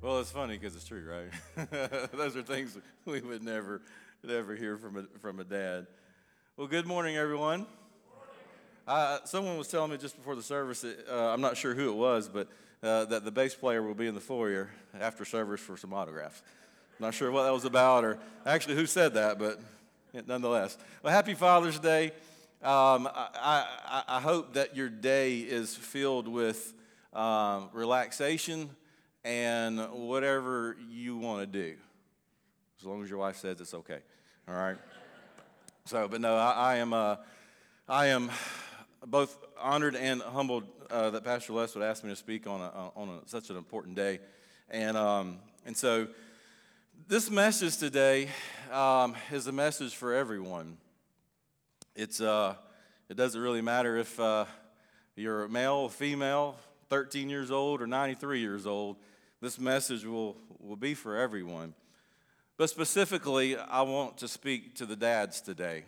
Well, it's funny because it's true, right? Those are things we would never, never hear from a, from a dad. Well, good morning, everyone. Uh, someone was telling me just before the service, that, uh, I'm not sure who it was, but uh, that the bass player will be in the foyer after service for some autographs. Not sure what that was about, or actually who said that, but nonetheless. Well, happy Father's Day. Um, I, I, I, hope that your day is filled with um, relaxation and whatever you want to do, as long as your wife says it's okay. All right. So, but no, I, I am. Uh, I am both honored and humbled uh, that Pastor Les would ask me to speak on a, on a, such an important day, and um, and so this message today um, is a message for everyone. It's uh, it doesn't really matter if uh, you're male or female, 13 years old or 93 years old, this message will, will be for everyone. But specifically, I want to speak to the dads today.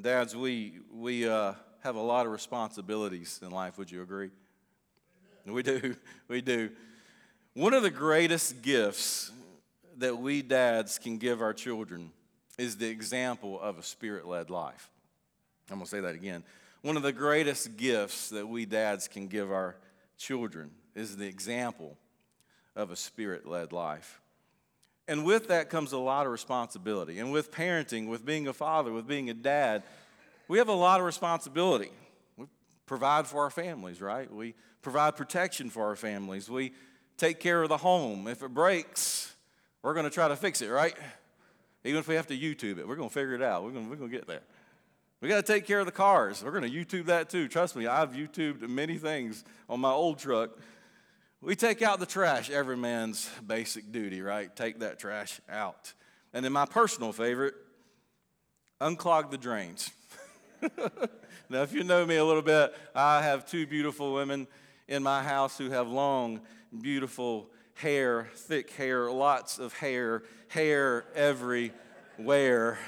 Dads, we, we uh, have a lot of responsibilities in life, would you agree? We do, we do. One of the greatest gifts that we dads can give our children is the example of a spirit led life. I'm going to say that again. One of the greatest gifts that we dads can give our children is the example of a spirit led life. And with that comes a lot of responsibility. And with parenting, with being a father, with being a dad, we have a lot of responsibility. We provide for our families, right? We provide protection for our families. We take care of the home. If it breaks, we're going to try to fix it, right? Even if we have to YouTube it, we're going to figure it out. We're going, we're going to get there. We got to take care of the cars. We're going to YouTube that too. Trust me, I've YouTubed many things on my old truck. We take out the trash, every man's basic duty, right? Take that trash out. And then my personal favorite, unclog the drains. now, if you know me a little bit, I have two beautiful women in my house who have long, beautiful hair, thick hair, lots of hair, hair everywhere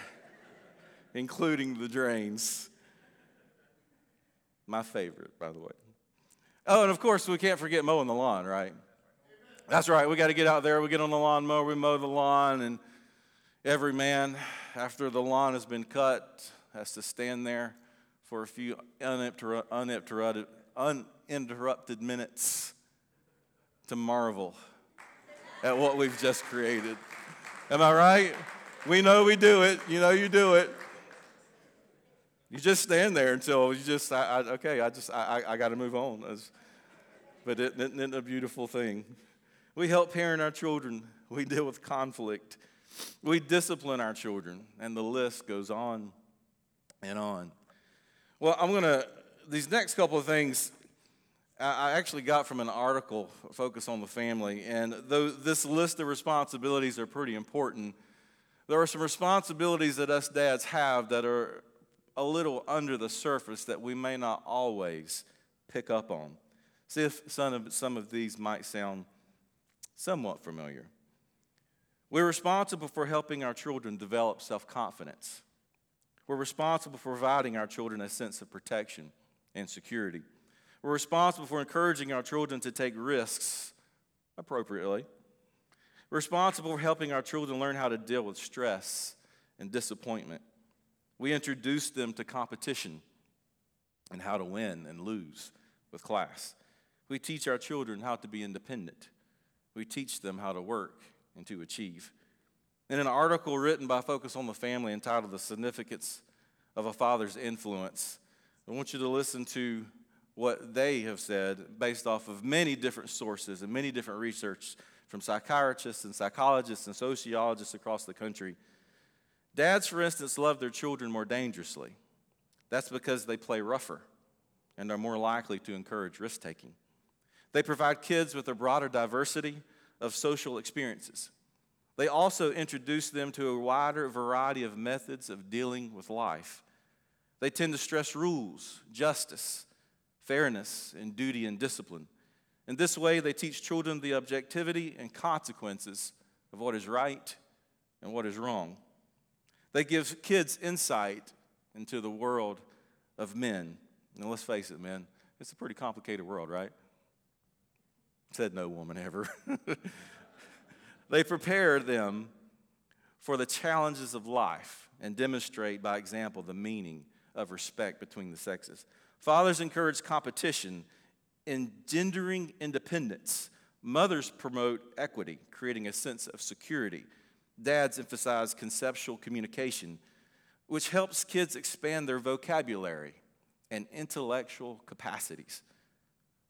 including the drains. My favorite, by the way. Oh, and of course, we can't forget mowing the lawn, right? That's right. We got to get out there. We get on the lawn mower, we mow the lawn, and every man, after the lawn has been cut, has to stand there for a few uninterrupted, uninterrupted minutes to marvel at what we've just created. Am I right? We know we do it. You know you do it. You just stand there until you just, I, I, okay, I just, I, I got to move on. but it, it a beautiful thing? We help parent our children. We deal with conflict. We discipline our children. And the list goes on and on. Well, I'm going to, these next couple of things I actually got from an article, Focus on the Family. And though this list of responsibilities are pretty important, there are some responsibilities that us dads have that are a little under the surface that we may not always pick up on. See if some of, some of these might sound somewhat familiar. We're responsible for helping our children develop self confidence. We're responsible for providing our children a sense of protection and security. We're responsible for encouraging our children to take risks appropriately. We're responsible for helping our children learn how to deal with stress and disappointment. We introduce them to competition and how to win and lose with class. We teach our children how to be independent. We teach them how to work and to achieve. In an article written by Focus on the Family entitled The Significance of a Father's Influence, I want you to listen to what they have said based off of many different sources and many different research from psychiatrists and psychologists and sociologists across the country Dads, for instance, love their children more dangerously. That's because they play rougher and are more likely to encourage risk taking. They provide kids with a broader diversity of social experiences. They also introduce them to a wider variety of methods of dealing with life. They tend to stress rules, justice, fairness, and duty and discipline. In this way, they teach children the objectivity and consequences of what is right and what is wrong. They give kids insight into the world of men. And let's face it, men, it's a pretty complicated world, right? Said no woman ever. They prepare them for the challenges of life and demonstrate by example the meaning of respect between the sexes. Fathers encourage competition, engendering independence. Mothers promote equity, creating a sense of security. Dads emphasize conceptual communication, which helps kids expand their vocabulary and intellectual capacities.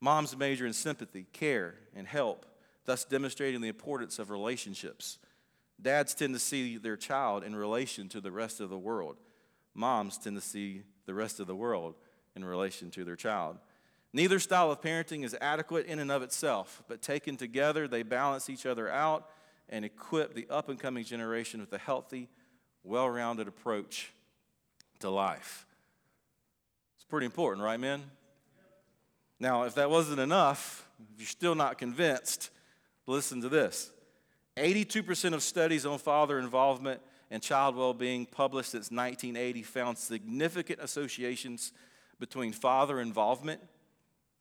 Moms major in sympathy, care, and help, thus demonstrating the importance of relationships. Dads tend to see their child in relation to the rest of the world. Moms tend to see the rest of the world in relation to their child. Neither style of parenting is adequate in and of itself, but taken together, they balance each other out and equip the up and coming generation with a healthy, well rounded approach to life. It's pretty important, right, men? Now, if that wasn't enough, if you're still not convinced, listen to this 82% of studies on father involvement and child well being published since 1980 found significant associations between father involvement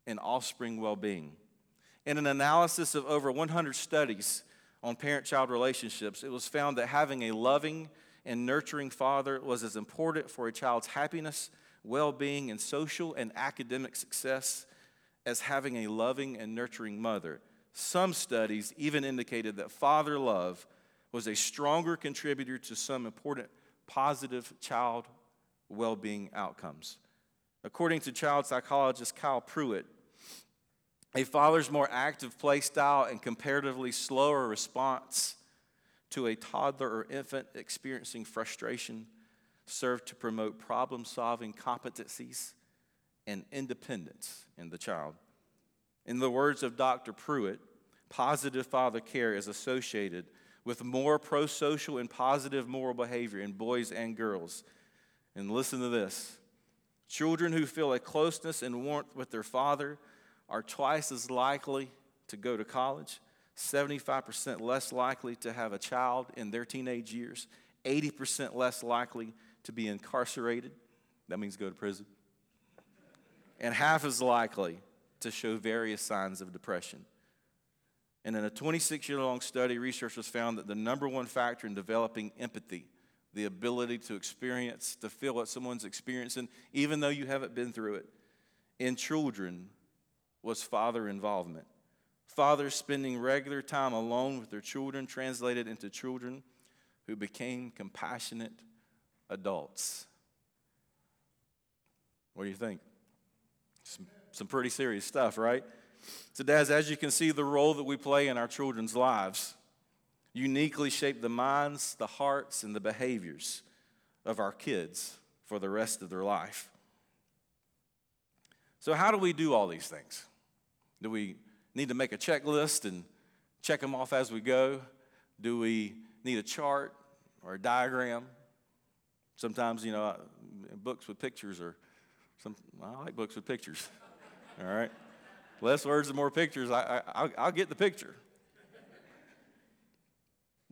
and offspring well being. In an analysis of over 100 studies on parent child relationships, it was found that having a loving and nurturing father was as important for a child's happiness, well being, and social and academic success as having a loving and nurturing mother. Some studies even indicated that father love was a stronger contributor to some important positive child well being outcomes. According to child psychologist Kyle Pruett, a father's more active play style and comparatively slower response to a toddler or infant experiencing frustration serve to promote problem solving competencies and independence in the child. In the words of Dr. Pruett, positive father care is associated with more pro social and positive moral behavior in boys and girls. And listen to this children who feel a closeness and warmth with their father are twice as likely to go to college, 75% less likely to have a child in their teenage years, 80% less likely to be incarcerated. That means go to prison and half as likely to show various signs of depression. And in a 26 year long study, researchers found that the number one factor in developing empathy, the ability to experience, to feel what someone's experiencing, even though you haven't been through it, in children was father involvement. Fathers spending regular time alone with their children translated into children who became compassionate adults. What do you think? Some, some pretty serious stuff, right? So, dads, as you can see, the role that we play in our children's lives uniquely shape the minds, the hearts, and the behaviors of our kids for the rest of their life. So, how do we do all these things? Do we need to make a checklist and check them off as we go? Do we need a chart or a diagram? Sometimes, you know, books with pictures are some, I like books with pictures. All right? Less words and more pictures. I, I, I'll get the picture.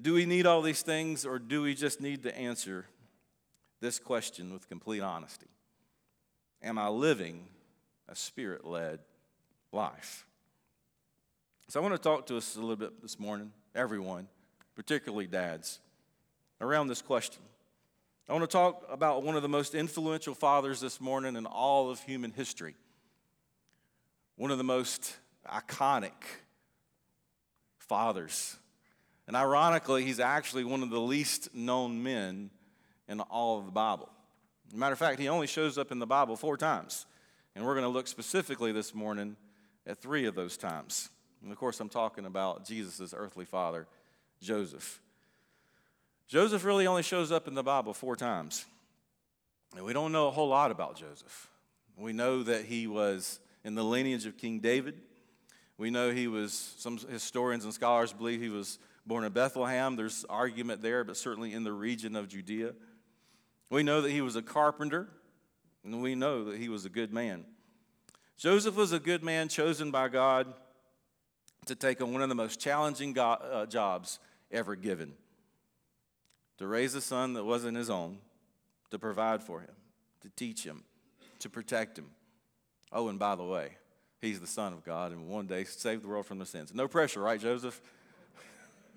Do we need all these things, or do we just need to answer this question with complete honesty? Am I living a spirit led life? So, I want to talk to us a little bit this morning, everyone, particularly dads, around this question. I want to talk about one of the most influential fathers this morning in all of human history. One of the most iconic fathers. And ironically, he's actually one of the least known men in all of the Bible. matter of fact, he only shows up in the Bible four times. And we're going to look specifically this morning at three of those times. And of course, I'm talking about Jesus' earthly father, Joseph. Joseph really only shows up in the Bible four times. And we don't know a whole lot about Joseph. We know that he was in the lineage of King David. We know he was, some historians and scholars believe he was born in Bethlehem. There's argument there, but certainly in the region of Judea. We know that he was a carpenter, and we know that he was a good man. Joseph was a good man chosen by God to take on one of the most challenging go- uh, jobs ever given to raise a son that wasn't his own, to provide for him, to teach him, to protect him. Oh, and by the way, he's the Son of God and one day save the world from the sins. No pressure, right, Joseph?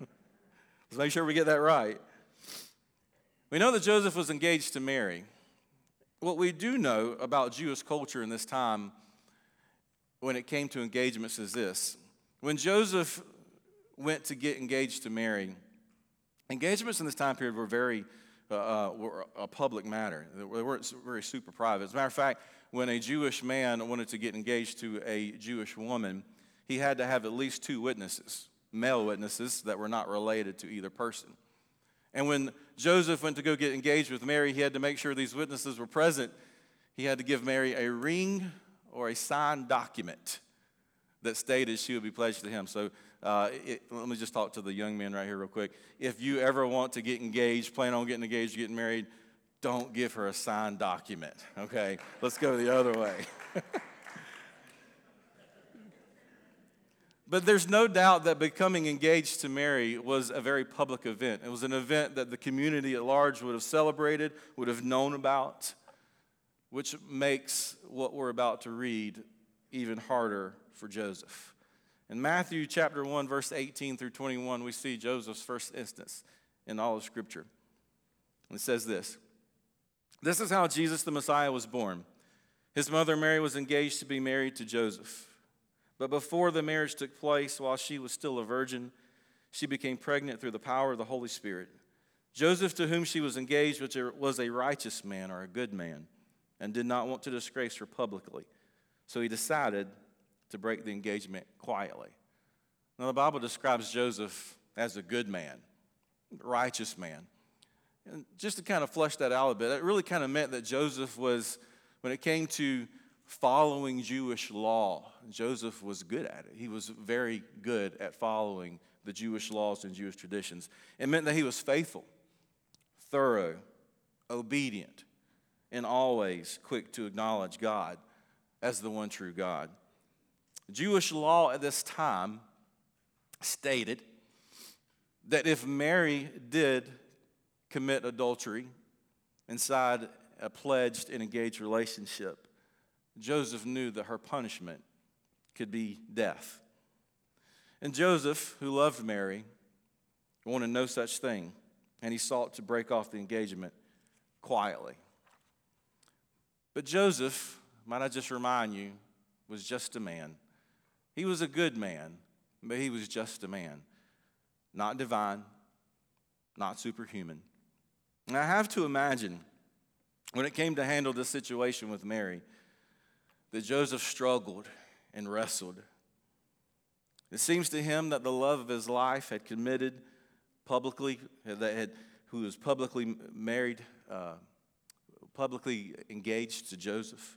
Let's make sure we get that right. We know that Joseph was engaged to Mary. What we do know about Jewish culture in this time when it came to engagements is this. When Joseph went to get engaged to Mary, engagements in this time period were very uh, uh, were a public matter. They weren't very super private. As a matter of fact, when a Jewish man wanted to get engaged to a Jewish woman, he had to have at least two witnesses, male witnesses that were not related to either person. And when Joseph went to go get engaged with Mary, he had to make sure these witnesses were present. He had to give Mary a ring or a signed document that stated she would be pledged to him. So uh, it, let me just talk to the young men right here, real quick. If you ever want to get engaged, plan on getting engaged, getting married, don't give her a signed document, okay? Let's go the other way. but there's no doubt that becoming engaged to Mary was a very public event. It was an event that the community at large would have celebrated, would have known about, which makes what we're about to read even harder for Joseph. In Matthew chapter 1, verse 18 through 21, we see Joseph's first instance in all of Scripture. It says this This is how Jesus the Messiah was born. His mother Mary was engaged to be married to Joseph. But before the marriage took place, while she was still a virgin, she became pregnant through the power of the Holy Spirit. Joseph, to whom she was engaged, was a righteous man or a good man, and did not want to disgrace her publicly. So he decided to break the engagement quietly. Now, the Bible describes Joseph as a good man, righteous man. And just to kind of flesh that out a bit, it really kind of meant that Joseph was, when it came to following Jewish law, Joseph was good at it. He was very good at following the Jewish laws and Jewish traditions. It meant that he was faithful, thorough, obedient, and always quick to acknowledge God as the one true God. Jewish law at this time stated that if Mary did commit adultery inside a pledged and engaged relationship, Joseph knew that her punishment could be death. And Joseph, who loved Mary, wanted no such thing, and he sought to break off the engagement quietly. But Joseph, might I just remind you, was just a man. He was a good man, but he was just a man, not divine, not superhuman. And I have to imagine when it came to handle this situation with Mary that Joseph struggled and wrestled. It seems to him that the love of his life had committed publicly, that had, who was publicly married, uh, publicly engaged to Joseph,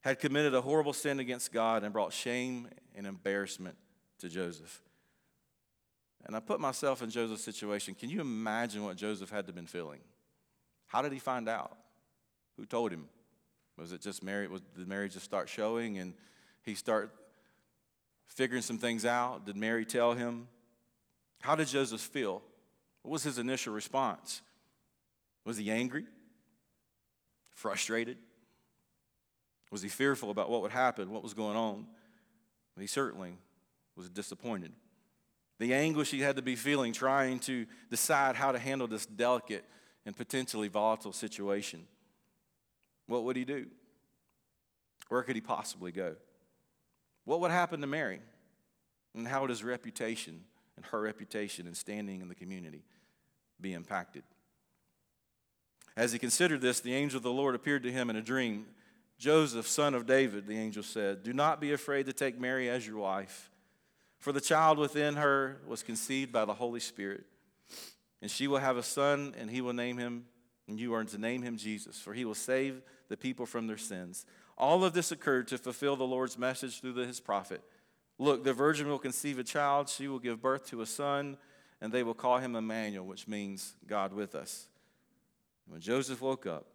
had committed a horrible sin against God and brought shame and embarrassment to Joseph. And I put myself in Joseph's situation. Can you imagine what Joseph had to have been feeling? How did he find out? Who told him? Was it just Mary? Was, did Mary just start showing and he start figuring some things out? Did Mary tell him? How did Joseph feel? What was his initial response? Was he angry? Frustrated? Was he fearful about what would happen, what was going on? He certainly was disappointed. The anguish he had to be feeling trying to decide how to handle this delicate and potentially volatile situation. What would he do? Where could he possibly go? What would happen to Mary? And how would his reputation and her reputation and standing in the community be impacted? As he considered this, the angel of the Lord appeared to him in a dream Joseph, son of David, the angel said, Do not be afraid to take Mary as your wife, for the child within her was conceived by the Holy Spirit. And she will have a son, and he will name him, and you are to name him Jesus, for he will save the people from their sins. All of this occurred to fulfill the Lord's message through his prophet. Look, the virgin will conceive a child, she will give birth to a son, and they will call him Emmanuel, which means God with us. When Joseph woke up,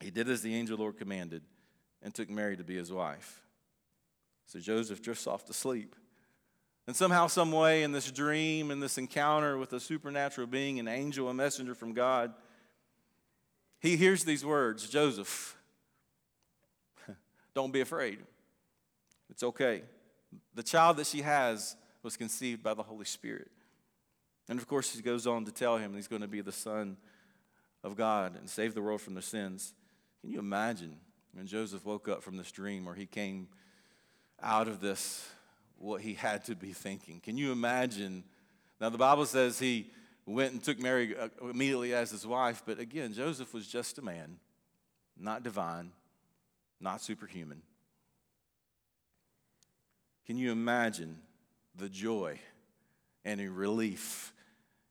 he did as the angel Lord commanded and took Mary to be his wife. So Joseph drifts off to sleep. And somehow, some way, in this dream, in this encounter with a supernatural being, an angel, a messenger from God, he hears these words Joseph, don't be afraid. It's okay. The child that she has was conceived by the Holy Spirit. And of course, he goes on to tell him he's going to be the Son of God and save the world from their sins. Can you imagine when Joseph woke up from this dream or he came out of this, what he had to be thinking? Can you imagine? Now, the Bible says he went and took Mary uh, immediately as his wife, but again, Joseph was just a man, not divine, not superhuman. Can you imagine the joy and relief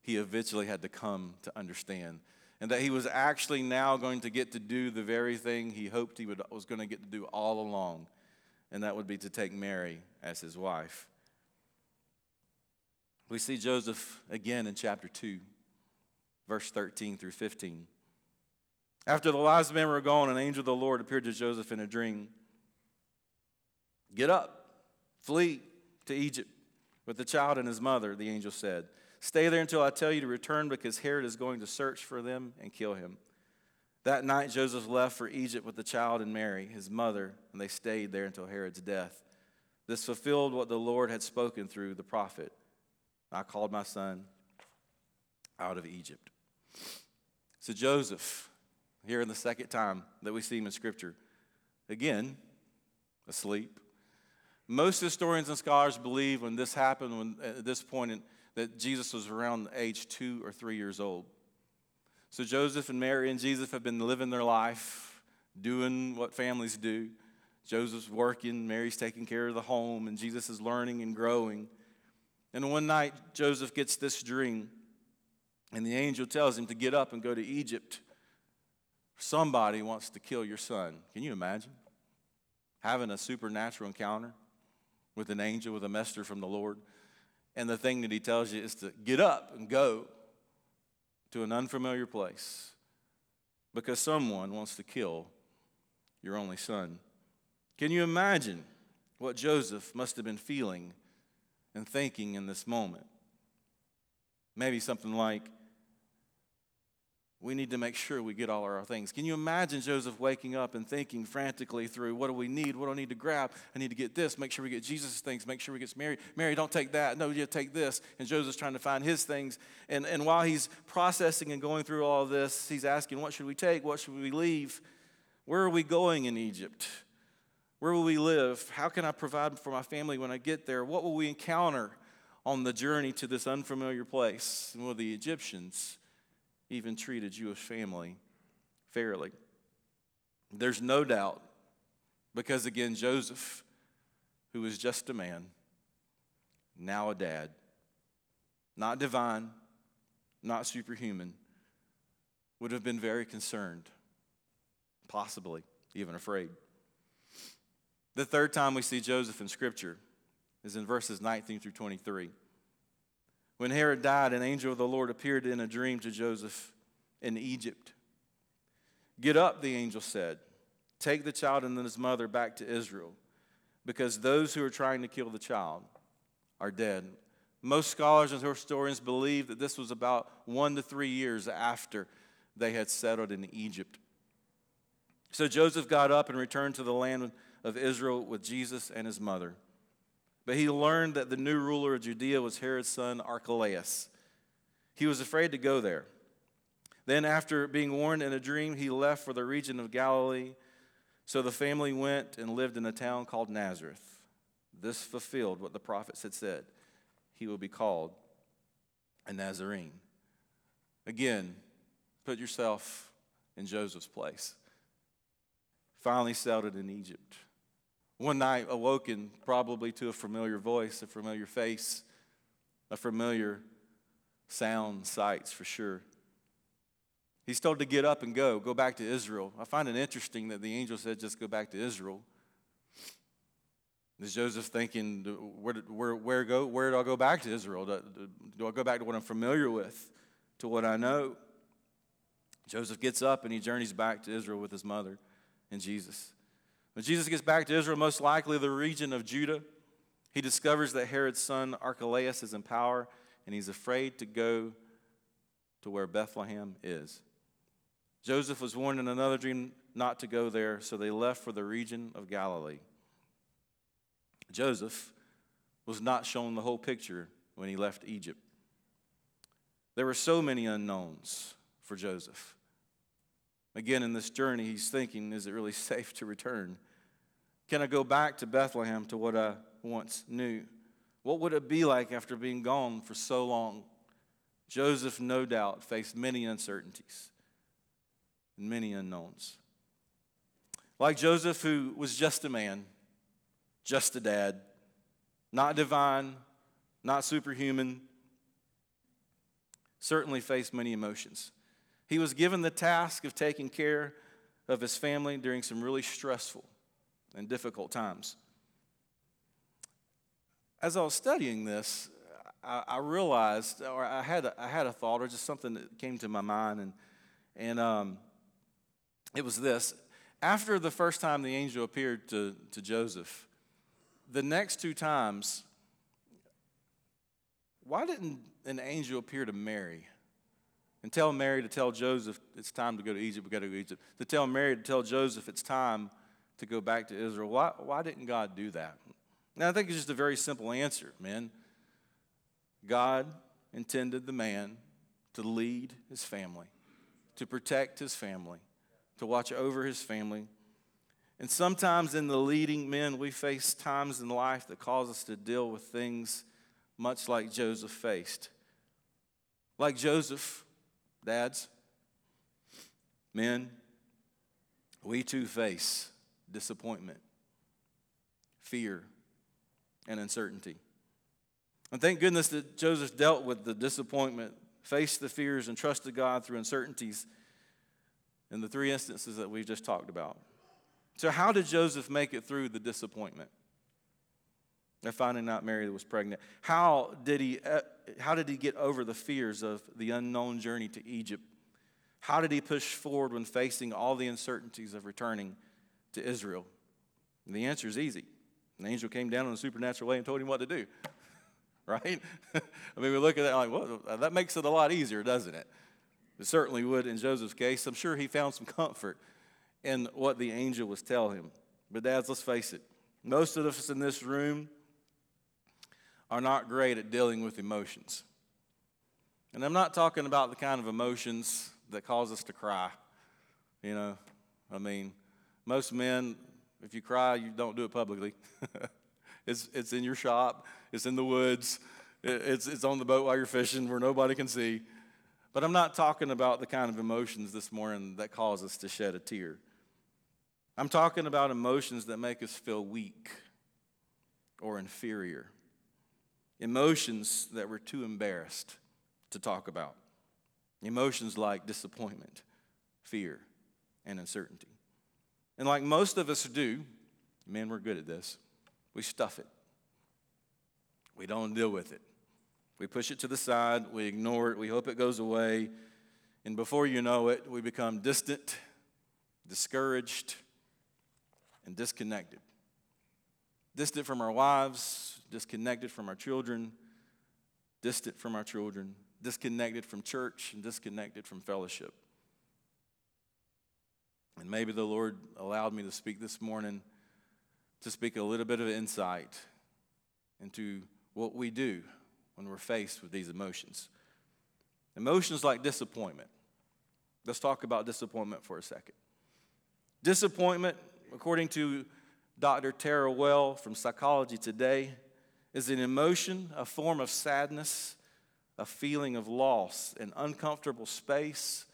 he eventually had to come to understand? And that he was actually now going to get to do the very thing he hoped he would, was going to get to do all along, and that would be to take Mary as his wife. We see Joseph again in chapter 2, verse 13 through 15. After the wise men were gone, an angel of the Lord appeared to Joseph in a dream. Get up, flee to Egypt with the child and his mother, the angel said. Stay there until I tell you to return because Herod is going to search for them and kill him. That night, Joseph left for Egypt with the child and Mary, his mother, and they stayed there until Herod's death. This fulfilled what the Lord had spoken through the prophet I called my son out of Egypt. So, Joseph, here in the second time that we see him in Scripture, again, asleep. Most historians and scholars believe when this happened, when, at this point in, that Jesus was around age two or three years old. So Joseph and Mary and Jesus have been living their life, doing what families do. Joseph's working, Mary's taking care of the home, and Jesus is learning and growing. And one night, Joseph gets this dream, and the angel tells him to get up and go to Egypt. Somebody wants to kill your son. Can you imagine having a supernatural encounter with an angel, with a messenger from the Lord? And the thing that he tells you is to get up and go to an unfamiliar place because someone wants to kill your only son. Can you imagine what Joseph must have been feeling and thinking in this moment? Maybe something like, we need to make sure we get all our things. Can you imagine Joseph waking up and thinking frantically through what do we need? What do I need to grab? I need to get this. Make sure we get Jesus' things. Make sure we get Mary. Mary, don't take that. No, you take this. And Joseph's trying to find his things. And, and while he's processing and going through all this, he's asking, what should we take? What should we leave? Where are we going in Egypt? Where will we live? How can I provide for my family when I get there? What will we encounter on the journey to this unfamiliar place? And will the Egyptians even treat a Jewish family fairly. There's no doubt, because again, Joseph, who was just a man, now a dad, not divine, not superhuman, would have been very concerned, possibly even afraid. The third time we see Joseph in Scripture is in verses 19 through 23. When Herod died, an angel of the Lord appeared in a dream to Joseph in Egypt. Get up, the angel said. Take the child and his mother back to Israel, because those who are trying to kill the child are dead. Most scholars and historians believe that this was about one to three years after they had settled in Egypt. So Joseph got up and returned to the land of Israel with Jesus and his mother. But he learned that the new ruler of Judea was Herod's son Archelaus. He was afraid to go there. Then, after being warned in a dream, he left for the region of Galilee. So the family went and lived in a town called Nazareth. This fulfilled what the prophets had said he will be called a Nazarene. Again, put yourself in Joseph's place. Finally settled in Egypt. One night, awoken probably to a familiar voice, a familiar face, a familiar sound, sights for sure. He's told to get up and go, go back to Israel. I find it interesting that the angel said, just go back to Israel. Is Joseph thinking, where, where, where, go, where do I go back to Israel? Do, do I go back to what I'm familiar with, to what I know? Joseph gets up and he journeys back to Israel with his mother and Jesus. When Jesus gets back to Israel, most likely the region of Judah, he discovers that Herod's son Archelaus is in power, and he's afraid to go to where Bethlehem is. Joseph was warned in another dream not to go there, so they left for the region of Galilee. Joseph was not shown the whole picture when he left Egypt. There were so many unknowns for Joseph. Again, in this journey, he's thinking, is it really safe to return? Can I go back to Bethlehem to what I once knew? What would it be like after being gone for so long? Joseph, no doubt, faced many uncertainties and many unknowns. Like Joseph, who was just a man, just a dad, not divine, not superhuman, certainly faced many emotions. He was given the task of taking care of his family during some really stressful and difficult times. As I was studying this, I, realized, or I had, a, I had a thought, or just something that came to my mind, and, and um, it was this. After the first time the angel appeared to, to Joseph, the next two times, why didn't an angel appear to Mary and tell Mary to tell Joseph it's time to go to Egypt, we got to go to Egypt, to tell Mary to tell Joseph it's time to go back to Israel? Why, why didn't God do that? Now, I think it's just a very simple answer, man. God intended the man to lead his family, to protect his family, to watch over his family. And sometimes in the leading men, we face times in life that cause us to deal with things much like Joseph faced. Like Joseph, dads, men, we too face disappointment, fear, and uncertainty. And thank goodness that Joseph dealt with the disappointment, faced the fears, and trusted God through uncertainties in the three instances that we've just talked about. So, how did Joseph make it through the disappointment of finding out Mary was pregnant? How did he, uh, how did he get over the fears of the unknown journey to Egypt? How did he push forward when facing all the uncertainties of returning to Israel? And the answer is easy. An angel came down in a supernatural way and told him what to do. right? I mean, we look at that like, well, that makes it a lot easier, doesn't it? It certainly would in Joseph's case. I'm sure he found some comfort in what the angel was telling him. But, dads, let's face it. Most of us in this room are not great at dealing with emotions. And I'm not talking about the kind of emotions that cause us to cry. You know, I mean, most men, if you cry, you don't do it publicly. it's, it's in your shop, it's in the woods, it's, it's on the boat while you're fishing where nobody can see. But I'm not talking about the kind of emotions this morning that cause us to shed a tear. I'm talking about emotions that make us feel weak or inferior. Emotions that we're too embarrassed to talk about. Emotions like disappointment, fear, and uncertainty. And like most of us do, men, we're good at this, we stuff it. We don't deal with it. We push it to the side, we ignore it, we hope it goes away, and before you know it, we become distant, discouraged, and disconnected. Distant from our wives, disconnected from our children, distant from our children, disconnected from church, and disconnected from fellowship. And maybe the Lord allowed me to speak this morning to speak a little bit of insight into what we do when we're faced with these emotions. Emotions like disappointment. Let's talk about disappointment for a second. Disappointment, according to Dr. Tara Well from Psychology Today, is an emotion, a form of sadness, a feeling of loss, an uncomfortable space,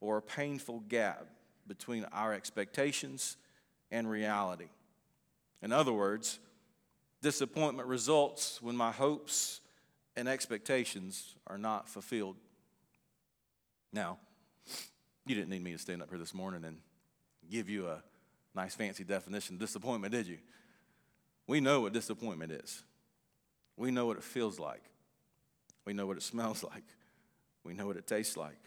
or a painful gap between our expectations and reality. In other words, disappointment results when my hopes and expectations are not fulfilled. Now, you didn't need me to stand up here this morning and give you a nice fancy definition of disappointment, did you? We know what disappointment is. We know what it feels like. We know what it smells like. We know what it tastes like.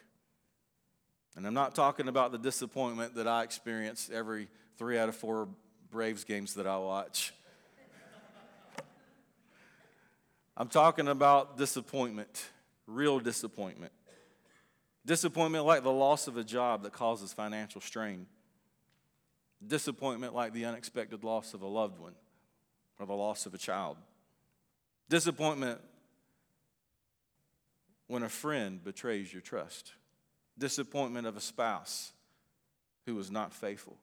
And I'm not talking about the disappointment that I experience every three out of four Braves games that I watch. I'm talking about disappointment, real disappointment. Disappointment like the loss of a job that causes financial strain. Disappointment like the unexpected loss of a loved one or the loss of a child. Disappointment when a friend betrays your trust, disappointment of a spouse who was not faithful,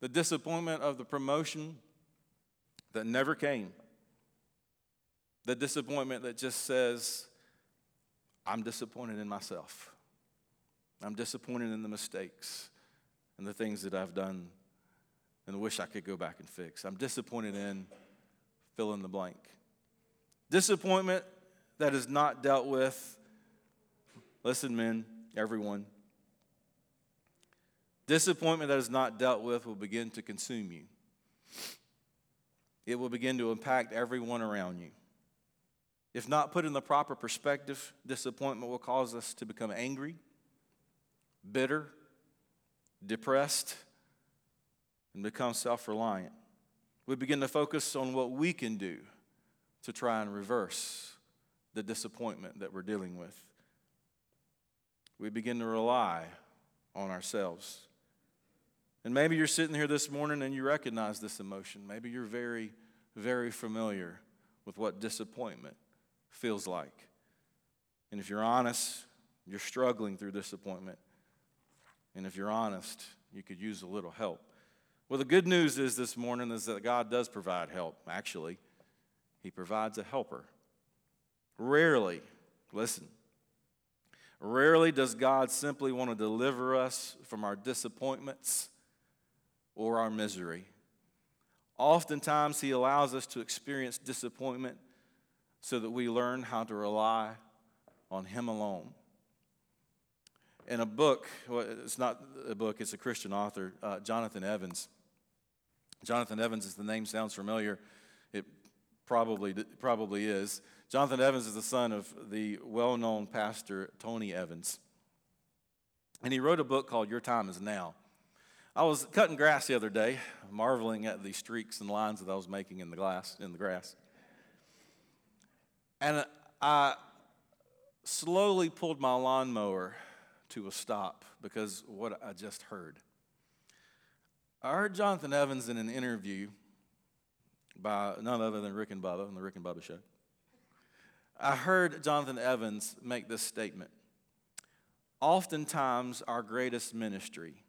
the disappointment of the promotion that never came, the disappointment that just says, I'm disappointed in myself. I'm disappointed in the mistakes and the things that I've done and wish I could go back and fix. I'm disappointed in fill in the blank. Disappointment that is not dealt with. Listen, men, everyone. Disappointment that is not dealt with will begin to consume you. It will begin to impact everyone around you. If not put in the proper perspective, disappointment will cause us to become angry, bitter, depressed, and become self reliant. We begin to focus on what we can do to try and reverse the disappointment that we're dealing with. We begin to rely on ourselves. And maybe you're sitting here this morning and you recognize this emotion. Maybe you're very, very familiar with what disappointment feels like. And if you're honest, you're struggling through disappointment. And if you're honest, you could use a little help. Well, the good news is this morning is that God does provide help, actually. He provides a helper. Rarely, listen, rarely does God simply want to deliver us from our disappointments or our misery. Oftentimes, He allows us to experience disappointment so that we learn how to rely on Him alone. In a book, well, it's not a book, it's a Christian author, uh, Jonathan Evans. Jonathan Evans, as the name sounds familiar, probably, probably is. Jonathan Evans is the son of the well known pastor Tony Evans. And he wrote a book called Your Time Is Now. I was cutting grass the other day, marveling at the streaks and lines that I was making in the glass in the grass. And I slowly pulled my lawnmower to a stop because what I just heard. I heard Jonathan Evans in an interview by none other than Rick and Bubba on the Rick and Bubba show. I heard Jonathan Evans make this statement. Oftentimes, our greatest ministry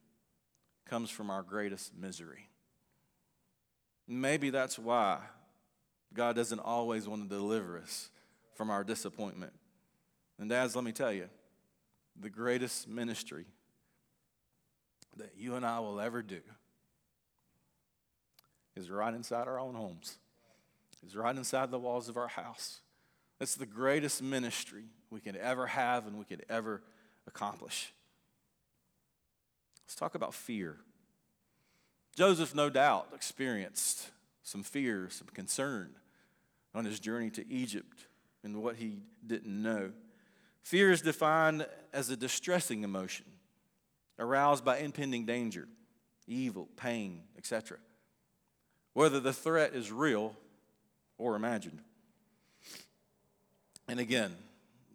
comes from our greatest misery. Maybe that's why God doesn't always want to deliver us from our disappointment. And, dads, let me tell you the greatest ministry that you and I will ever do is right inside our own homes, is right inside the walls of our house. It's the greatest ministry we could ever have and we could ever accomplish. Let's talk about fear. Joseph, no doubt, experienced some fear, some concern on his journey to Egypt and what he didn't know. Fear is defined as a distressing emotion aroused by impending danger, evil, pain, etc whether the threat is real or imagined. And again,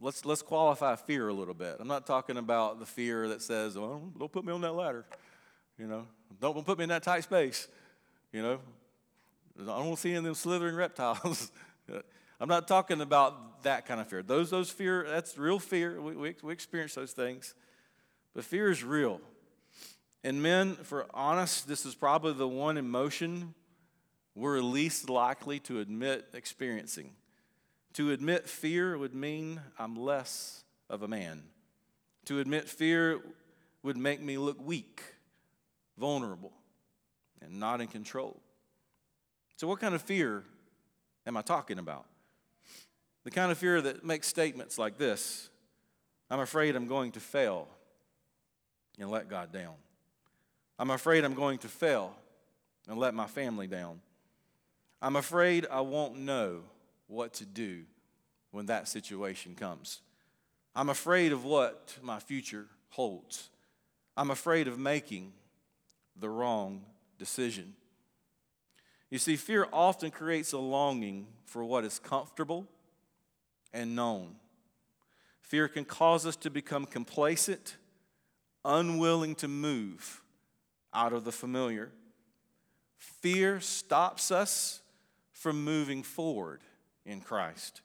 let's, let's qualify fear a little bit. I'm not talking about the fear that says, well, don't put me on that ladder. You know, don't put me in that tight space. You know, I don't want to see any of them slithering reptiles. I'm not talking about that kind of fear. Those, those fear, that's real fear. We, we, we experience those things. But fear is real. And men, for honest, this is probably the one emotion we're least likely to admit experiencing. To admit fear would mean I'm less of a man. To admit fear would make me look weak, vulnerable, and not in control. So, what kind of fear am I talking about? The kind of fear that makes statements like this I'm afraid I'm going to fail and let God down. I'm afraid I'm going to fail and let my family down. I'm afraid I won't know what to do when that situation comes. I'm afraid of what my future holds. I'm afraid of making the wrong decision. You see, fear often creates a longing for what is comfortable and known. Fear can cause us to become complacent, unwilling to move out of the familiar. Fear stops us from moving forward in Christ.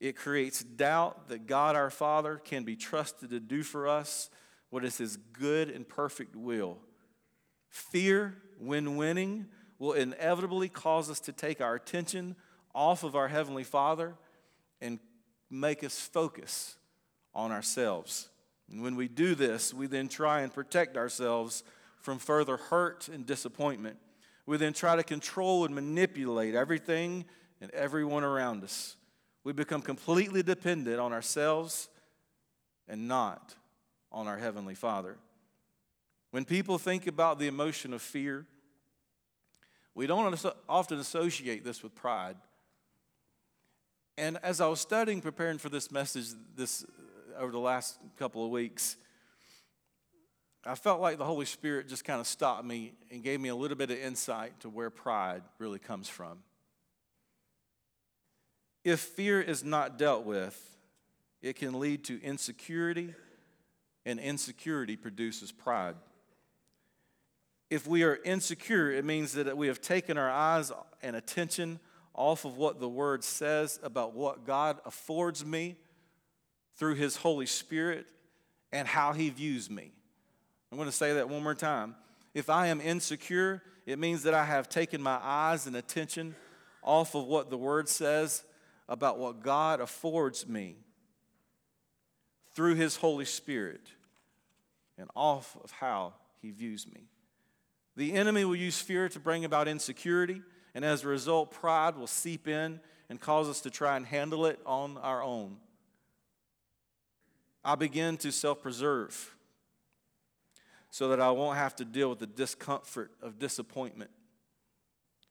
It creates doubt that God our Father can be trusted to do for us what is His good and perfect will. Fear, when winning, will inevitably cause us to take our attention off of our Heavenly Father and make us focus on ourselves. And when we do this, we then try and protect ourselves from further hurt and disappointment. We then try to control and manipulate everything and everyone around us. We become completely dependent on ourselves and not on our Heavenly Father. When people think about the emotion of fear, we don't often associate this with pride. And as I was studying, preparing for this message this over the last couple of weeks, I felt like the Holy Spirit just kind of stopped me and gave me a little bit of insight to where pride really comes from. If fear is not dealt with, it can lead to insecurity, and insecurity produces pride. If we are insecure, it means that we have taken our eyes and attention off of what the Word says about what God affords me through His Holy Spirit and how He views me. I'm going to say that one more time. If I am insecure, it means that I have taken my eyes and attention off of what the Word says about what God affords me through His Holy Spirit and off of how He views me. The enemy will use fear to bring about insecurity, and as a result, pride will seep in and cause us to try and handle it on our own. I begin to self preserve so that I won't have to deal with the discomfort of disappointment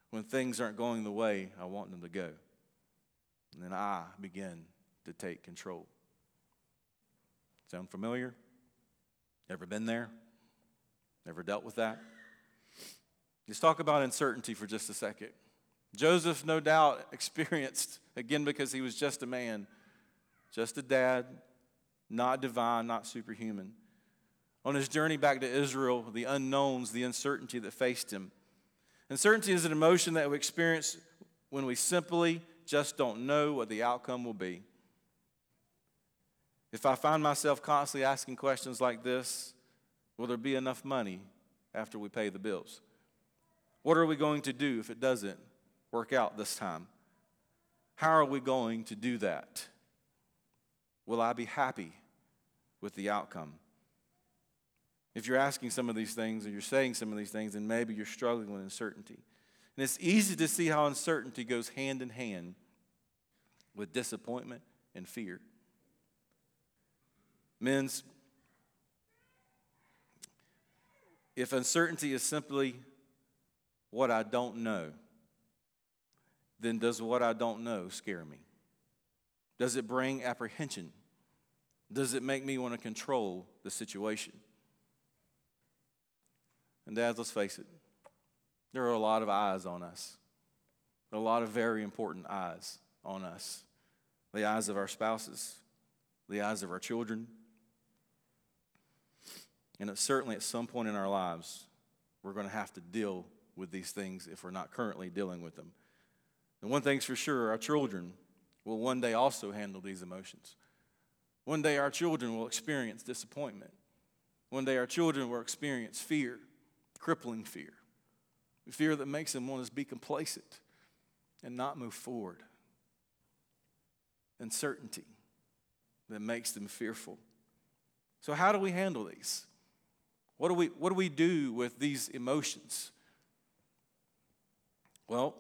when things aren't going the way I want them to go. And then I begin to take control. Sound familiar? Ever been there? Ever dealt with that? Let's talk about uncertainty for just a second. Joseph, no doubt, experienced, again, because he was just a man, just a dad, not divine, not superhuman. On his journey back to Israel, the unknowns, the uncertainty that faced him. Uncertainty is an emotion that we experience when we simply just don't know what the outcome will be. If I find myself constantly asking questions like this, will there be enough money after we pay the bills? What are we going to do if it doesn't work out this time? How are we going to do that? Will I be happy with the outcome? If you're asking some of these things or you're saying some of these things, then maybe you're struggling with uncertainty. And it's easy to see how uncertainty goes hand in hand with disappointment and fear. Men's, if uncertainty is simply what I don't know, then does what I don't know scare me? Does it bring apprehension? Does it make me want to control the situation? And, dads, let's face it, there are a lot of eyes on us, a lot of very important eyes on us the eyes of our spouses, the eyes of our children. And certainly at some point in our lives, we're going to have to deal with these things if we're not currently dealing with them. And one thing's for sure our children will one day also handle these emotions. One day our children will experience disappointment. One day our children will experience fear crippling fear, fear that makes them want to be complacent and not move forward, uncertainty that makes them fearful. So, how do we handle these? What do we, what do, we do with these emotions? Well,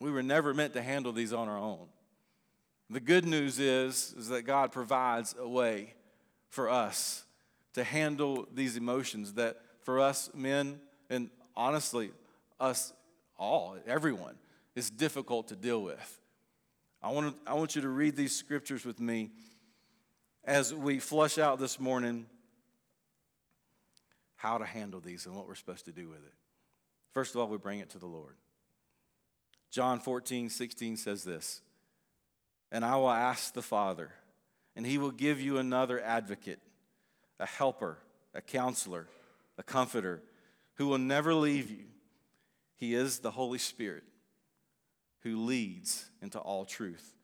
we were never meant to handle these on our own. The good news is, is that God provides a way for us to handle these emotions that for us men and honestly, us all, everyone, is difficult to deal with. I want, to, I want you to read these scriptures with me as we flush out this morning how to handle these and what we're supposed to do with it. First of all, we bring it to the Lord. John 14, 16 says this And I will ask the Father, and he will give you another advocate, a helper, a counselor, a comforter who will never leave you. He is the Holy Spirit who leads into all truth.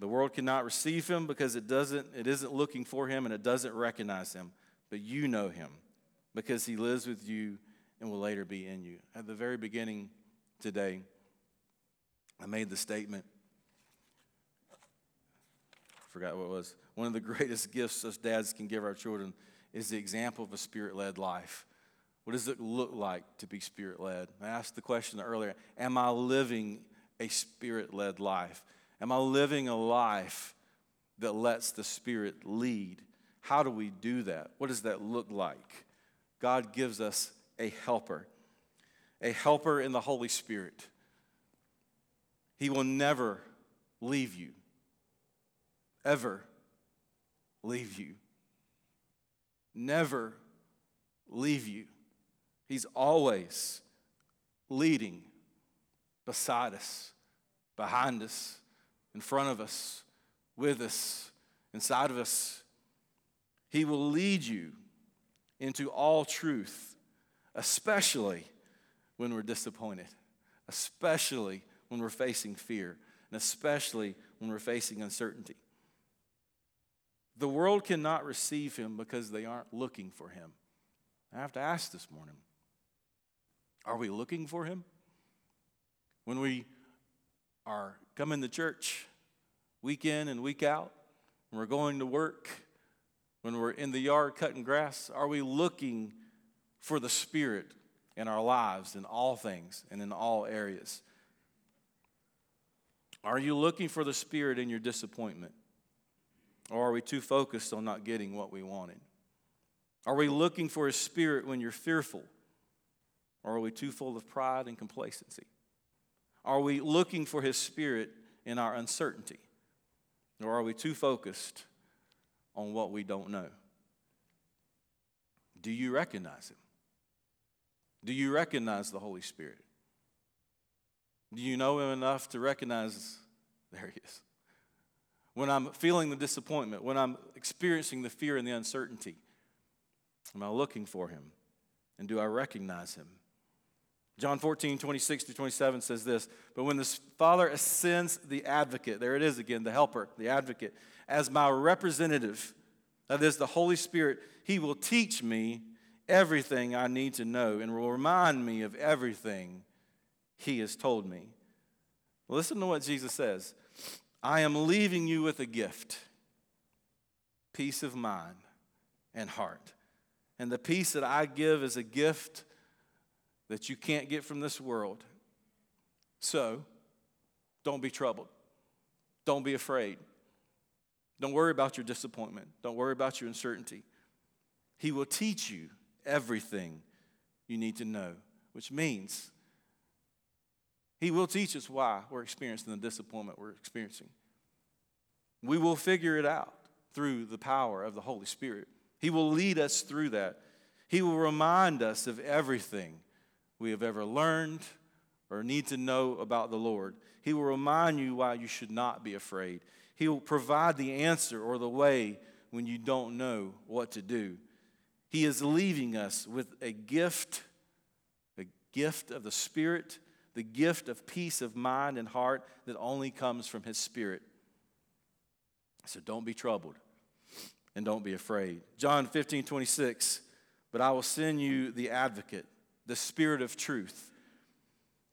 The world cannot receive him because it doesn't it isn't looking for him and it doesn't recognize him. But you know him because he lives with you and will later be in you. At the very beginning today, I made the statement. I forgot what it was. One of the greatest gifts us dads can give our children is the example of a spirit led life. What does it look like to be spirit led? I asked the question earlier Am I living a spirit led life? Am I living a life that lets the Spirit lead? How do we do that? What does that look like? God gives us a helper, a helper in the Holy Spirit. He will never leave you, ever leave you, never leave you. He's always leading beside us, behind us, in front of us, with us, inside of us. He will lead you into all truth, especially when we're disappointed, especially when we're facing fear, and especially when we're facing uncertainty. The world cannot receive him because they aren't looking for him. I have to ask this morning are we looking for him? When we are coming to church week in and week out, when we're going to work, when we're in the yard cutting grass, are we looking for the Spirit in our lives in all things and in all areas? Are you looking for the Spirit in your disappointment? Or are we too focused on not getting what we wanted? Are we looking for His Spirit when you're fearful? Or are we too full of pride and complacency? Are we looking for His Spirit in our uncertainty? Or are we too focused on what we don't know? Do you recognize Him? Do you recognize the Holy Spirit? Do you know Him enough to recognize, there He is? When I'm feeling the disappointment, when I'm experiencing the fear and the uncertainty, am I looking for Him? And do I recognize Him? John 14, 26 to 27 says this But when the Father ascends the advocate, there it is again, the helper, the advocate, as my representative, that is the Holy Spirit, he will teach me everything I need to know and will remind me of everything he has told me. Listen to what Jesus says I am leaving you with a gift peace of mind and heart. And the peace that I give is a gift that you can't get from this world. So, don't be troubled. Don't be afraid. Don't worry about your disappointment. Don't worry about your uncertainty. He will teach you everything you need to know, which means He will teach us why we're experiencing the disappointment we're experiencing. We will figure it out through the power of the Holy Spirit. He will lead us through that. He will remind us of everything we have ever learned or need to know about the Lord. He will remind you why you should not be afraid. He will provide the answer or the way when you don't know what to do. He is leaving us with a gift, a gift of the Spirit, the gift of peace of mind and heart that only comes from His Spirit. So don't be troubled and don't be afraid. John 15, 26, but I will send you the advocate the Spirit of truth.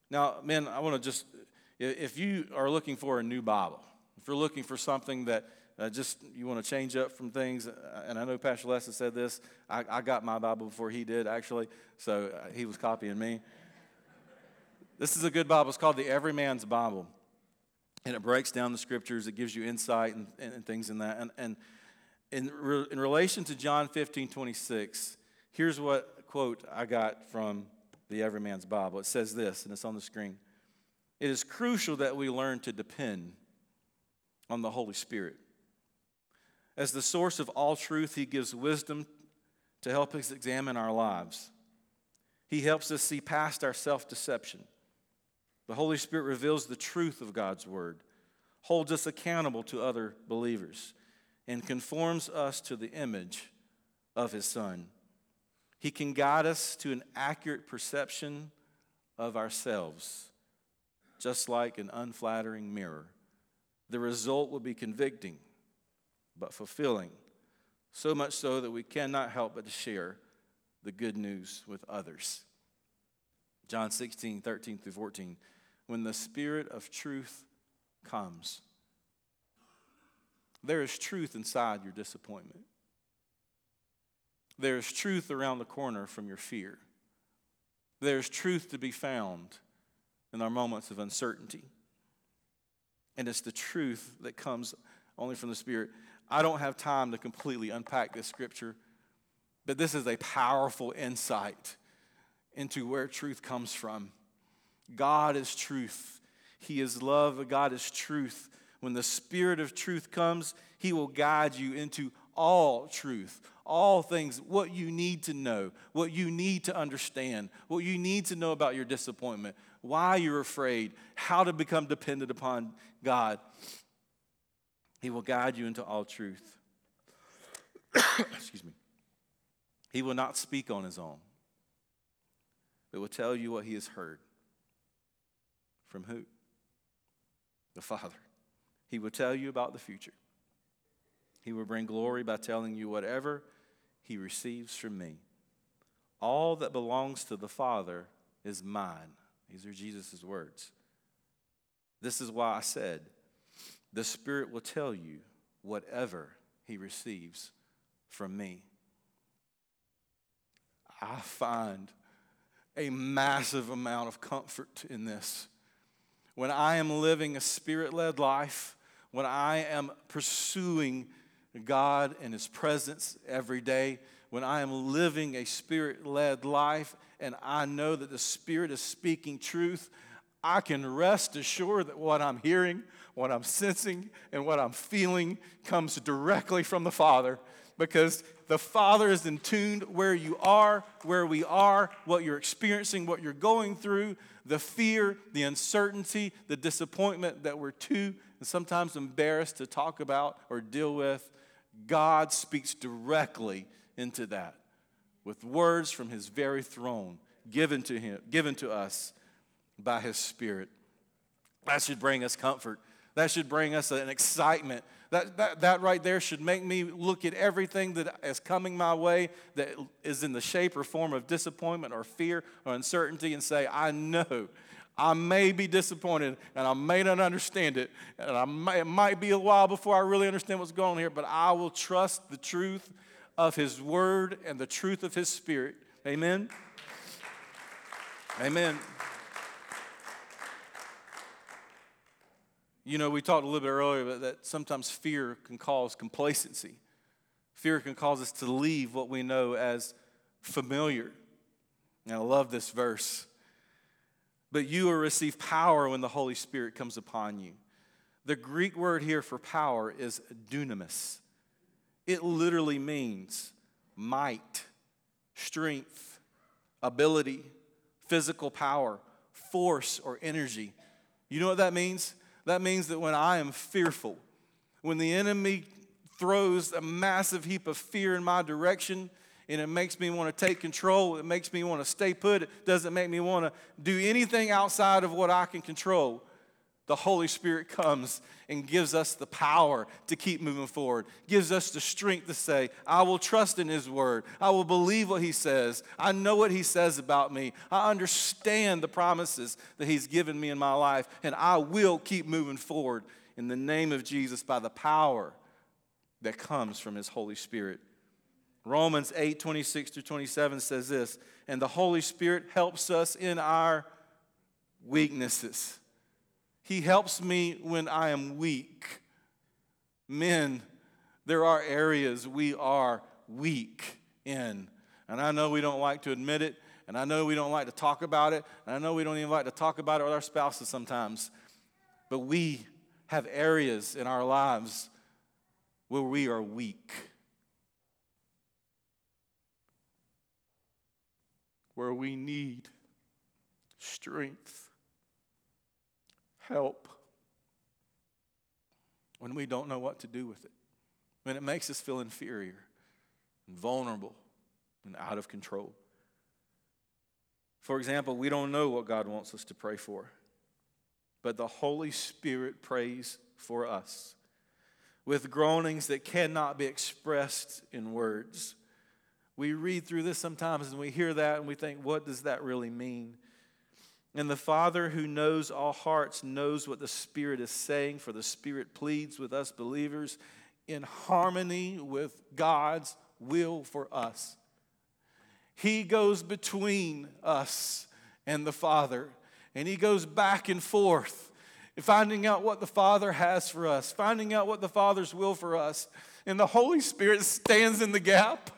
Now, men, I want to just, if you are looking for a new Bible, if you're looking for something that uh, just you want to change up from things, uh, and I know Pastor Lester said this, I, I, got my Bible before he did, actually, so uh, he was copying me. This is a good Bible. It's called the Everyman's Bible. And it breaks down the scriptures, it gives you insight and, and, and things in that. And, and in, re, in relation to John 15 26, here's what quote I got from the Everyman's Bible. It says this, and it's on the screen. It is crucial that we learn to depend on the Holy Spirit. As the source of all truth, He gives wisdom to help us examine our lives. He helps us see past our self deception. The Holy Spirit reveals the truth of God's Word, holds us accountable to other believers, and conforms us to the image of His Son. He can guide us to an accurate perception of ourselves, just like an unflattering mirror. the result will be convicting, but fulfilling. So much so that we cannot help but to share the good news with others. John 16, 13 through 14. When the Spirit of truth comes, there is truth inside your disappointment. There is truth around the corner from your fear. There's truth to be found in our moments of uncertainty. And it's the truth that comes only from the Spirit. I don't have time to completely unpack this scripture, but this is a powerful insight into where truth comes from. God is truth. He is love. God is truth. When the Spirit of truth comes, He will guide you into all truth, all things, what you need to know, what you need to understand, what you need to know about your disappointment, why you're afraid, how to become dependent upon God. He will guide you into all truth. Excuse me. He will not speak on his own, but will tell you what he has heard. From who? The Father. He will tell you about the future. He will bring glory by telling you whatever he receives from me. All that belongs to the Father is mine. These are Jesus' words. This is why I said, the Spirit will tell you whatever he receives from me. I find a massive amount of comfort in this. When I am living a spirit led life, when I am pursuing God and His presence every day, when I am living a spirit led life and I know that the Spirit is speaking truth, I can rest assured that what I'm hearing, what I'm sensing, and what I'm feeling comes directly from the Father because the Father is in tune where you are, where we are, what you're experiencing, what you're going through, the fear, the uncertainty, the disappointment that we're too and sometimes embarrassed to talk about or deal with. God speaks directly into that with words from his very throne given to him, given to us by his spirit. That should bring us comfort. That should bring us an excitement. That, that, that right there should make me look at everything that is coming my way that is in the shape or form of disappointment or fear or uncertainty and say, I know I may be disappointed and I may not understand it. And I may, it might be a while before I really understand what's going on here, but I will trust the truth of His Word and the truth of His Spirit. Amen. Amen. You know, we talked a little bit earlier about that sometimes fear can cause complacency. Fear can cause us to leave what we know as familiar. And I love this verse. But you will receive power when the Holy Spirit comes upon you. The Greek word here for power is dunamis. It literally means might, strength, ability, physical power, force, or energy. You know what that means? That means that when I am fearful, when the enemy throws a massive heap of fear in my direction, and it makes me want to take control, it makes me want to stay put, it doesn't make me want to do anything outside of what I can control the Holy Spirit comes and gives us the power to keep moving forward, gives us the strength to say, I will trust in His Word. I will believe what He says. I know what He says about me. I understand the promises that He's given me in my life, and I will keep moving forward in the name of Jesus by the power that comes from His Holy Spirit. Romans 8 26 to 27 says this, and the Holy Spirit helps us in our weaknesses. He helps me when I am weak. Men, there are areas we are weak in. And I know we don't like to admit it, and I know we don't like to talk about it, and I know we don't even like to talk about it with our spouses sometimes. But we have areas in our lives where we are weak. Where we need strength help when we don't know what to do with it, when it makes us feel inferior and vulnerable and out of control. For example, we don't know what God wants us to pray for, but the Holy Spirit prays for us with groanings that cannot be expressed in words. We read through this sometimes and we hear that and we think, what does that really mean? And the Father who knows all hearts knows what the Spirit is saying, for the Spirit pleads with us believers in harmony with God's will for us. He goes between us and the Father, and He goes back and forth, finding out what the Father has for us, finding out what the Father's will for us. And the Holy Spirit stands in the gap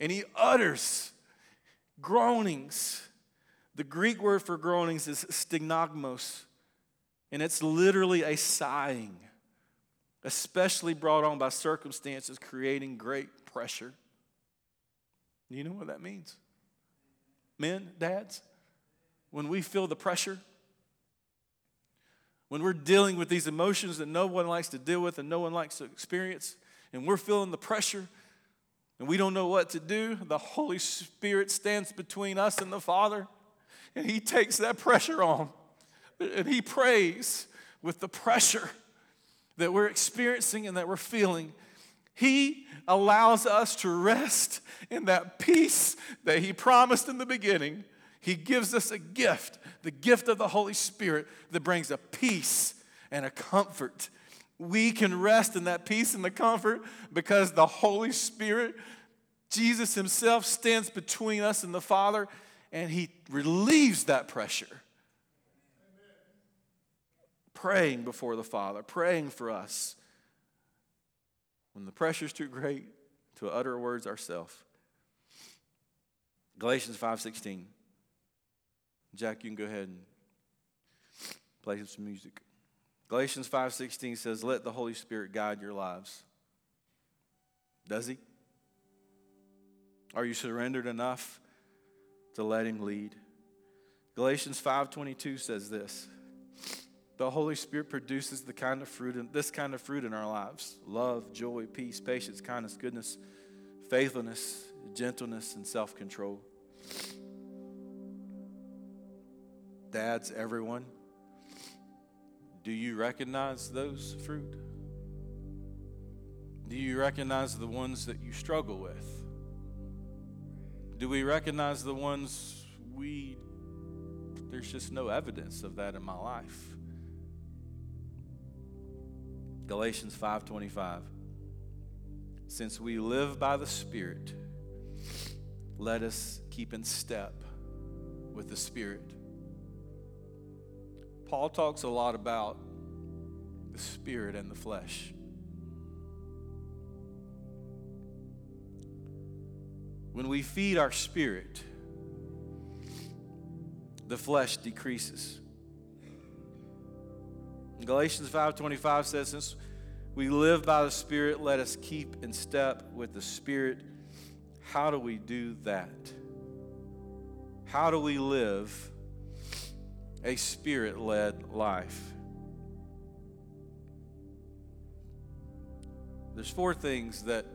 and He utters groanings the Greek word for groanings is stenagmos, and it's literally a sighing, especially brought on by circumstances creating great pressure. You know what that means? Men, dads, when we feel the pressure, when we're dealing with these emotions that no one likes to deal with and no one likes to experience, and we're feeling the pressure and we don't know what to do, the Holy Spirit stands between us and the Father and he takes that pressure on and he prays with the pressure that we're experiencing and that we're feeling. He allows us to rest in that peace that he promised in the beginning. He gives us a gift, the gift of the Holy Spirit that brings a peace and a comfort. We can rest in that peace and the comfort because the Holy Spirit, Jesus Himself, stands between us and the Father and He relieves that pressure. Praying before the Father, praying for us. When the pressure's too great, to utter words ourselves. Galatians 5:16. Jack, you can go ahead and play some music. Galatians 5:16 says, "Let the Holy Spirit guide your lives." Does he? Are you surrendered enough to let him lead. Galatians 5:22 says this. The Holy Spirit produces the kind of fruit in, this kind of fruit in our lives: love, joy, peace, patience, kindness, goodness, faithfulness, gentleness, and self-control. Dads, everyone, do you recognize those fruit? Do you recognize the ones that you struggle with? Do we recognize the ones we, there's just no evidence of that in my life? Galatians 5:25 Since we live by the Spirit let us keep in step with the Spirit. Paul talks a lot about the spirit and the flesh. When we feed our spirit, the flesh decreases. Galatians 5:25 says since we live by the spirit let us keep in step with the spirit. How do we do that? How do we live a spirit-led life? There's four things that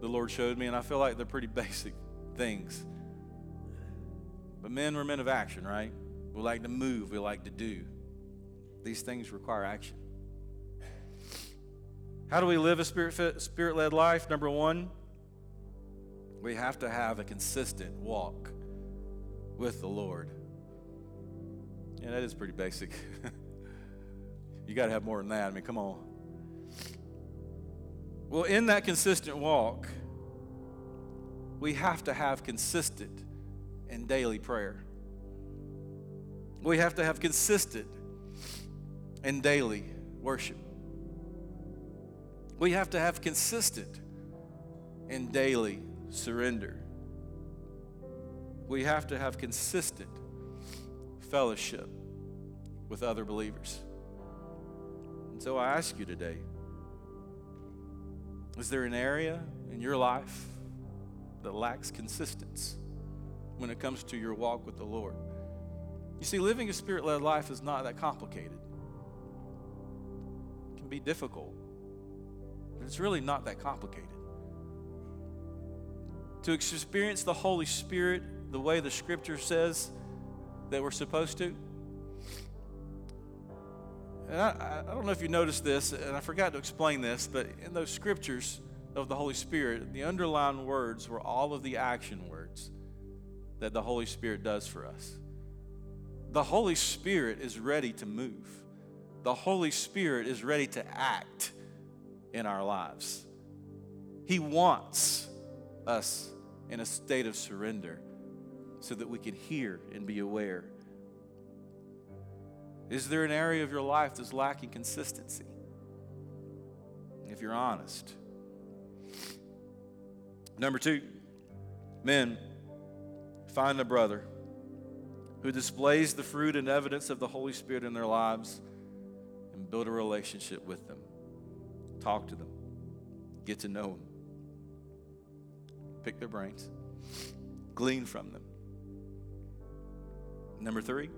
the Lord showed me, and I feel like they're pretty basic things. But men were men of action, right? We like to move, we like to do. These things require action. How do we live a spirit spirit led life? Number one, we have to have a consistent walk with the Lord. Yeah, that is pretty basic. you got to have more than that. I mean, come on. Well, in that consistent walk, we have to have consistent and daily prayer. We have to have consistent and daily worship. We have to have consistent and daily surrender. We have to have consistent fellowship with other believers. And so I ask you today is there an area in your life that lacks consistency when it comes to your walk with the Lord? You see, living a spirit led life is not that complicated. It can be difficult, but it's really not that complicated. To experience the Holy Spirit the way the scripture says that we're supposed to, And I, I don't know if you noticed this, and I forgot to explain this, but in those scriptures of the Holy Spirit, the underlying words were all of the action words that the Holy Spirit does for us. The Holy Spirit is ready to move. The Holy Spirit is ready to act in our lives. He wants us in a state of surrender so that we can hear and be aware. Is there an area of your life that's lacking consistency? If you're honest. Number two, men, find a brother who displays the fruit and evidence of the Holy Spirit in their lives and build a relationship with them. Talk to them, get to know them, pick their brains, glean from them. Number three,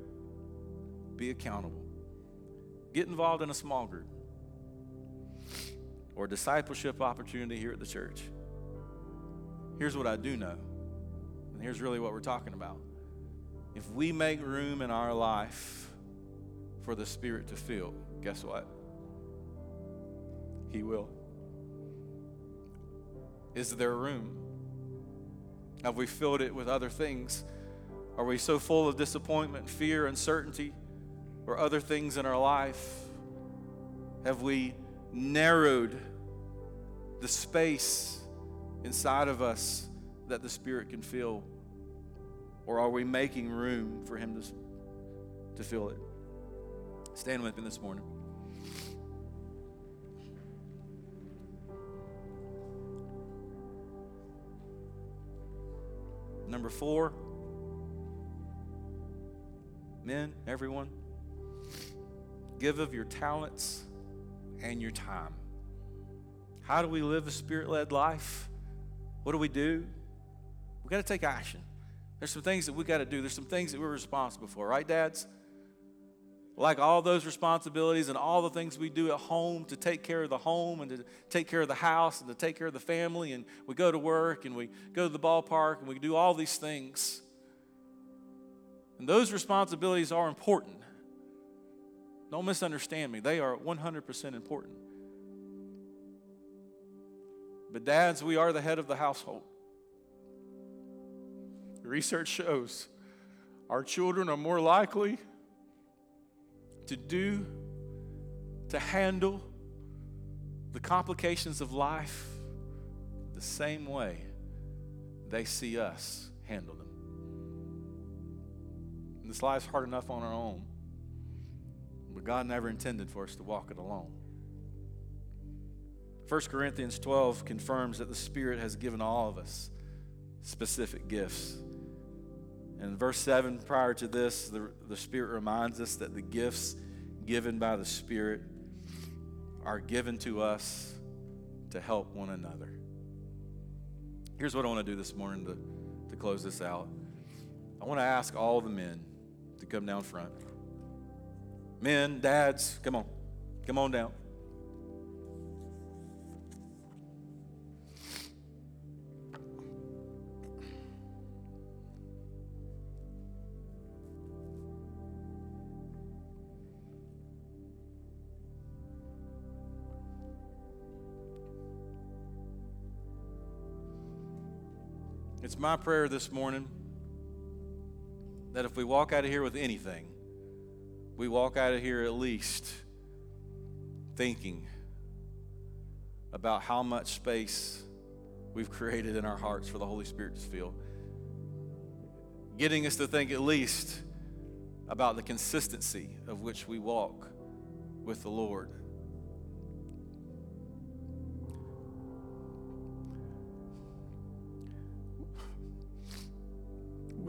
be accountable. Get involved in a small group or discipleship opportunity here at the church. Here's what I do know, and here's really what we're talking about. If we make room in our life for the Spirit to fill, guess what? He will. Is there room? Have we filled it with other things? Are we so full of disappointment, fear, uncertainty, or other things in our life? Have we narrowed the space inside of us that the Spirit can fill? Or are we making room for Him to, to fill it? Stand with me this morning. Number four, men, everyone, give of your talents and your time. How do we live a spirit led life? What do we do? We got to take action. There's some things that we got to do. There's some things that we're responsible for, right, dads? like all those responsibilities and all the things we do at home to take care of the home and to take care of the house and to take care of the family, and we go to work and we go to the ballpark and we do all these things. And those responsibilities are important. Don't misunderstand me, they are 100% important. But, dads, we are the head of the household. Research shows our children are more likely to do, to handle the complications of life the same way they see us handle them. This life's hard enough on our own, but God never intended for us to walk it alone. 1 Corinthians 12 confirms that the Spirit has given all of us specific gifts. And verse 7, prior to this, the, the Spirit reminds us that the gifts given by the Spirit are given to us to help one another. Here's what I want to do this morning to, to close this out I want to ask all the men to come down front. Men, dads, come on. Come on down. It's my prayer this morning that if we walk out of here with anything, we walk out of here at least thinking about how much space we've created in our hearts for the Holy Spirit to fill. Getting us to think at least about the consistency of which we walk with the Lord.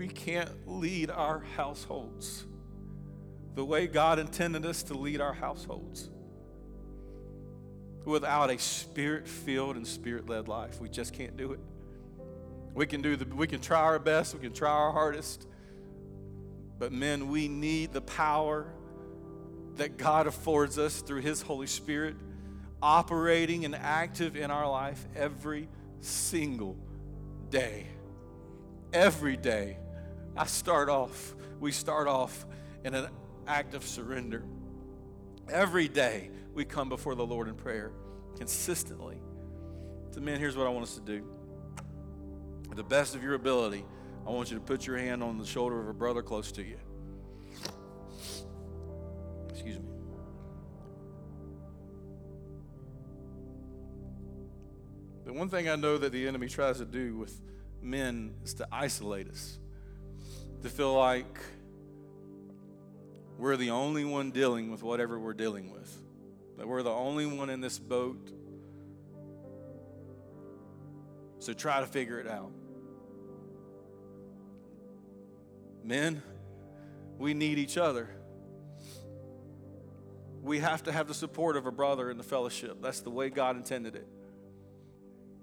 We can't lead our households the way God intended us to lead our households without a spirit filled and spirit led life. We just can't do it. We can do the we can try our best, we can try our hardest. But men, we need the power that God affords us through his Holy Spirit operating and active in our life every single day. Every day. I start off, we start off in an act of surrender. Every day we come before the Lord in prayer consistently. So, men, here's what I want us to do. To the best of your ability, I want you to put your hand on the shoulder of a brother close to you. Excuse me. The one thing I know that the enemy tries to do with men is to isolate us, to feel like we're the only one dealing with whatever we're dealing with, that we're the only one in this boat. So try to figure it out. Men, we need each other. We have to have the support of a brother in the fellowship. That's the way God intended it.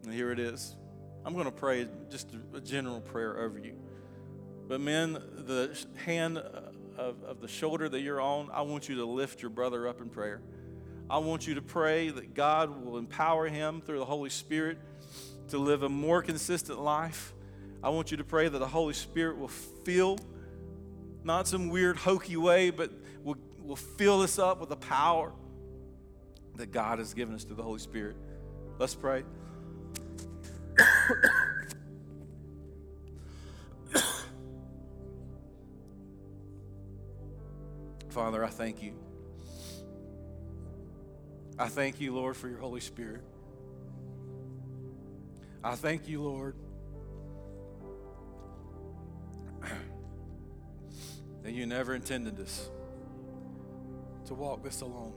And here it is. I'm going to pray just a general prayer over you. But, men, the hand uh, of, of the shoulder that you're on, I want you to lift your brother up in prayer. I want you to pray that God will empower him through the Holy Spirit to live a more consistent life. I want you to pray that the Holy Spirit will fill, not some weird hokey way, but will, will fill us up with the power that God has given us through the Holy Spirit. Let's pray. Father, I thank you. I thank you, Lord, for your Holy Spirit. I thank you, Lord, that you never intended us to walk this alone.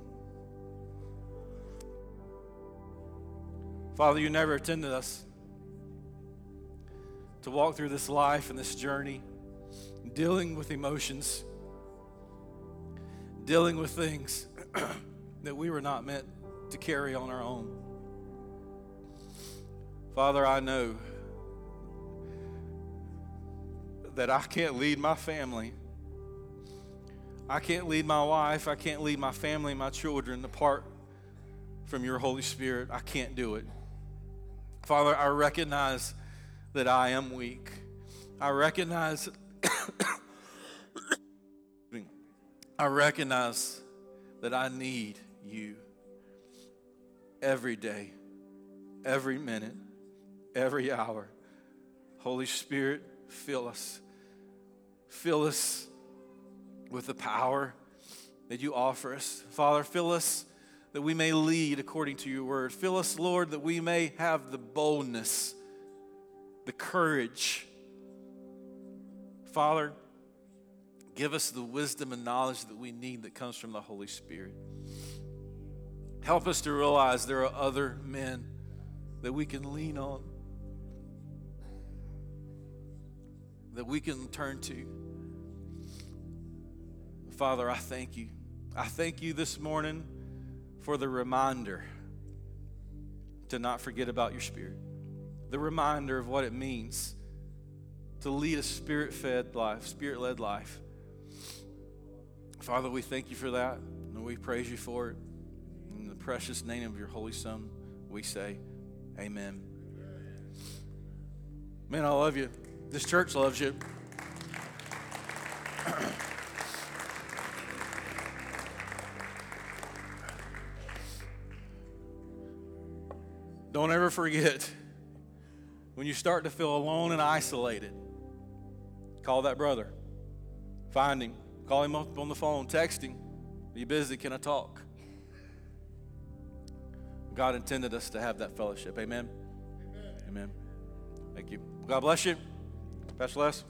Father, you never intended us to walk through this life and this journey, dealing with emotions, dealing with things that we were not meant to carry on our own. Father, I know that I can't lead my family. I can't lead my wife. I can't lead my family, my children apart from your Holy Spirit. I can't do it. Father, I recognize that I am weak. I recognize I recognize that I need you every day, every minute, every hour. Holy Spirit, fill us. Fill us with the power that you offer us. Father, fill us that we may lead according to your word. Fill us, Lord, that we may have the boldness the courage. Father, give us the wisdom and knowledge that we need that comes from the Holy Spirit. Help us to realize there are other men that we can lean on, that we can turn to. Father, I thank you. I thank you this morning for the reminder to not forget about your spirit the reminder of what it means to lead a spirit fed life, spirit led life. Father, we thank you for that and we praise you for it. In the precious name of your Holy Son, we say, Amen. Man, I love you. This church loves you. Don't ever forget when you start to feel alone and isolated, call that brother. Find him. Call him up on the phone. Text him. Are you busy? Can I talk? God intended us to have that fellowship. Amen. Amen. Amen. Thank you. God bless you. Pastor Les.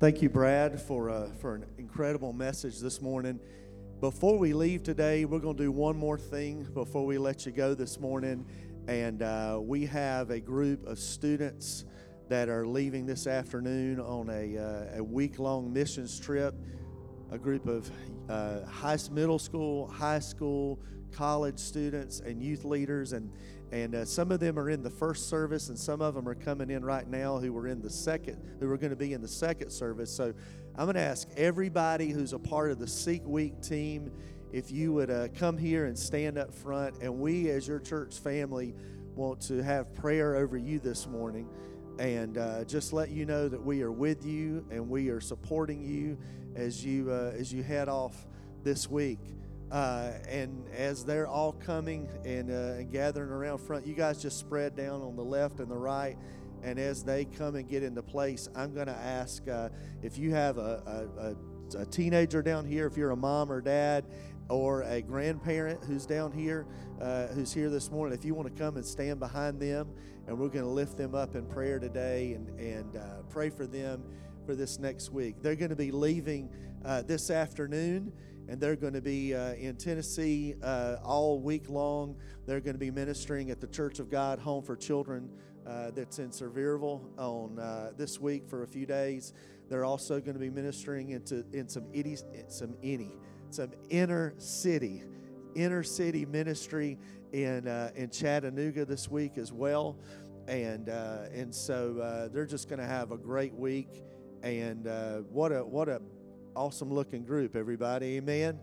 Thank you, Brad, for, uh, for an incredible message this morning. Before we leave today, we're going to do one more thing before we let you go this morning. And uh, we have a group of students that are leaving this afternoon on a, uh, a week long missions trip. A group of uh, high, middle school, high school, college students, and youth leaders. And, and uh, some of them are in the first service, and some of them are coming in right now who are in the second, who are going to be in the second service. So I'm going to ask everybody who's a part of the Seek Week team if you would uh, come here and stand up front. And we, as your church family, want to have prayer over you this morning. and uh, just let you know that we are with you and we are supporting you as you uh, as you head off this week. Uh, and as they're all coming and, uh, and gathering around front, you guys just spread down on the left and the right. And as they come and get into place, I'm going to ask uh, if you have a, a, a, teenager down here, if you're a mom or dad, or a grandparent who's down here, uh, who's here this morning, if you want to come and stand behind them, and we're going to lift them up in prayer today and, and uh, pray for them for this next week. They're going to be leaving uh, this afternoon and they're going to be uh, in Tennessee uh, all week long. They're going to be ministering at the Church of God Home for Children uh, that's in Sevierville on uh, this week for a few days. They're also going to be ministering into in some itty, some any, some inner city, inner city ministry in uh, in Chattanooga this week as well, and uh, and so they're just going to have a great week. And what a what a awesome looking group, everybody. Amen.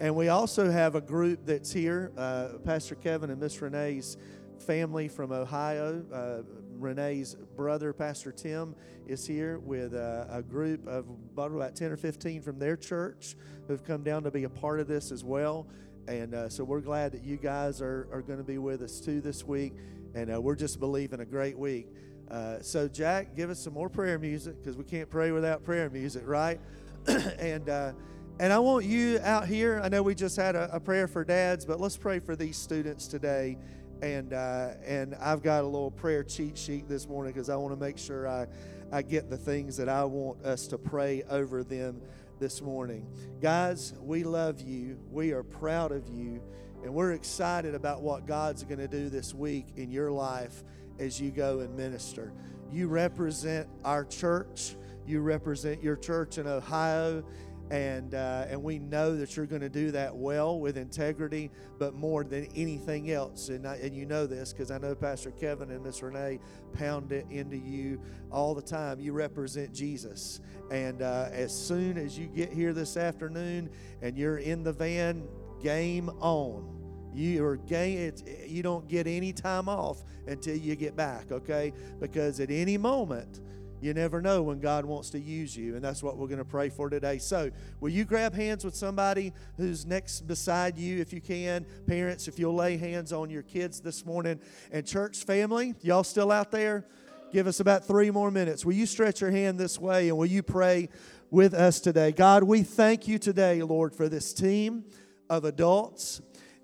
And we also have a group that's here uh, Pastor Kevin and Miss Renee's family from Ohio. Uh, Renee's brother, Pastor Tim, is here with uh, a group of about 10 or 15 from their church who've come down to be a part of this as well. And uh, so we're glad that you guys are, are going to be with us too this week. And uh, we're just believing a great week. Uh, so, Jack, give us some more prayer music because we can't pray without prayer music, right? and uh, and I want you out here. I know we just had a, a, prayer for dads, but let's pray for these students today. And uh, and I've got a little prayer cheat sheet this morning because I want to make sure I I get the things that I want us to pray over them this morning. Guys, we love you. We are proud of you. And we're excited about what God's going to do this week in your life as you go and minister. You represent our church. You represent your church in Ohio, and uh, and we know that you're going to do that well with integrity, but more than anything else. And I, and you know this because I know Pastor Kevin and Miss Renee pound it into you all the time. You represent Jesus, and uh, as soon as you get here this afternoon and you're in the van, game on. You are game. you don't get any time off until you get back, okay? Because at any moment you never know when God wants to use you, and that's what we're going to pray for today. So, will you grab hands with somebody who's next beside you if you can? Parents, if you'll lay hands on your kids this morning. And, church family, y'all still out there? Give us about three more minutes. Will you stretch your hand this way and will you pray with us today? God, we thank you today, Lord, for this team of adults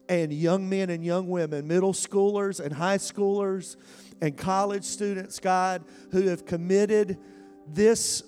and young men and young women, middle schoolers and high schoolers and college students, God, who have committed this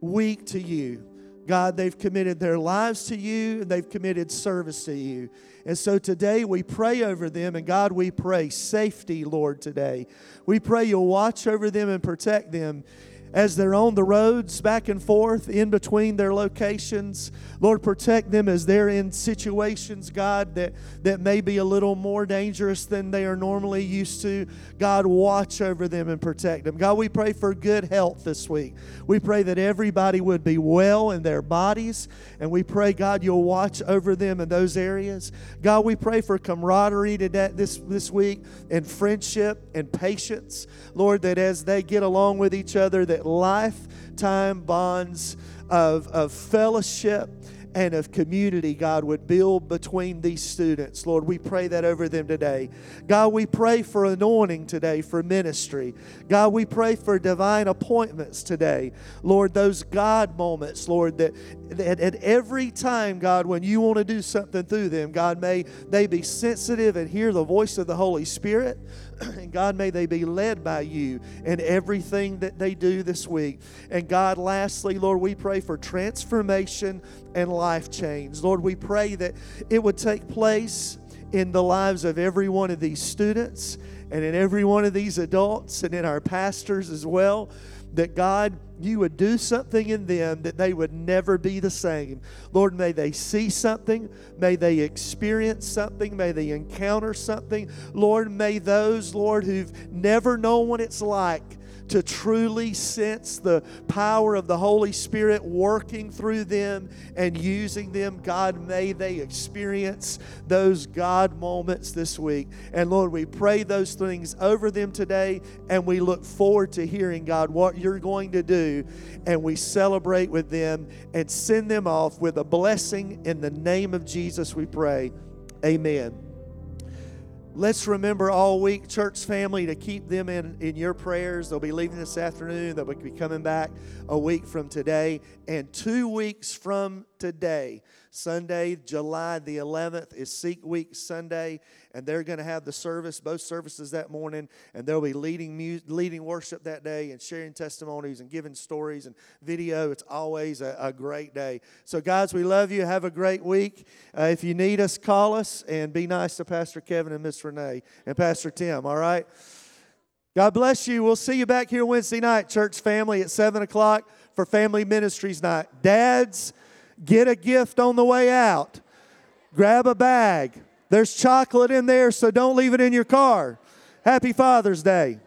week to you. God, they've committed their lives to you and they've committed service to you. And so today we pray over them, and God, we pray safety, Lord, today. We pray you'll watch over them and protect them as they're on the roads back and forth in between their locations. Lord, protect them as they're in situations, God, that, that may be a little more dangerous than they are normally used to. God, watch over them and protect them. God, we pray for good health this week. We pray that everybody would be well in their bodies, and we pray, God, you'll watch over them in those areas. God, we pray for camaraderie today, this, this week and friendship and patience. Lord, that as they get along with each other, that lifetime bonds of, of fellowship and of community, God, would build between these students. Lord, we pray that over them today. God, we pray for anointing today for ministry. God, we pray for divine appointments today. Lord, those God moments, Lord, that, that at every time, God, when you want to do something through them, God, may they be sensitive and hear the voice of the Holy Spirit. And God, may they be led by you in everything that they do this week. And God, lastly, Lord, we pray for transformation and life change. Lord, we pray that it would take place in the lives of every one of these students and in every one of these adults and in our pastors as well that God, you would do something in them that they would never be the same. Lord, may they see something. May they experience something. May they encounter something. Lord, may those, Lord, who've never known what it's like to truly sense the power of the Holy Spirit working through them and using them. God, may they experience those God moments this week. And Lord, we pray those things over them today, and we look forward to hearing, God, what you're going to do. And we celebrate with them and send them off with a blessing in the name of Jesus, we pray. Amen. Let's remember all week, church family, to keep them in, in your prayers. They'll be leaving this afternoon. They'll be coming back a week from today. And two weeks from today, Sunday, July the 11th, is Seek Week Sunday, and they're going to have the service, both services that morning, and they'll be leading leading worship that day and sharing testimonies and giving stories and video. It's always a, a great day. So, guys, we love you. Have a great week. Uh, if you need us, call us and be nice to Pastor Kevin and Miss Renee and Pastor Tim. All right. God bless you. We'll see you back here Wednesday night, church family, at 7 o'clock for Family Ministries Night. Dads, Get a gift on the way out. Grab a bag. There's chocolate in there, so don't leave it in your car. Happy Father's Day.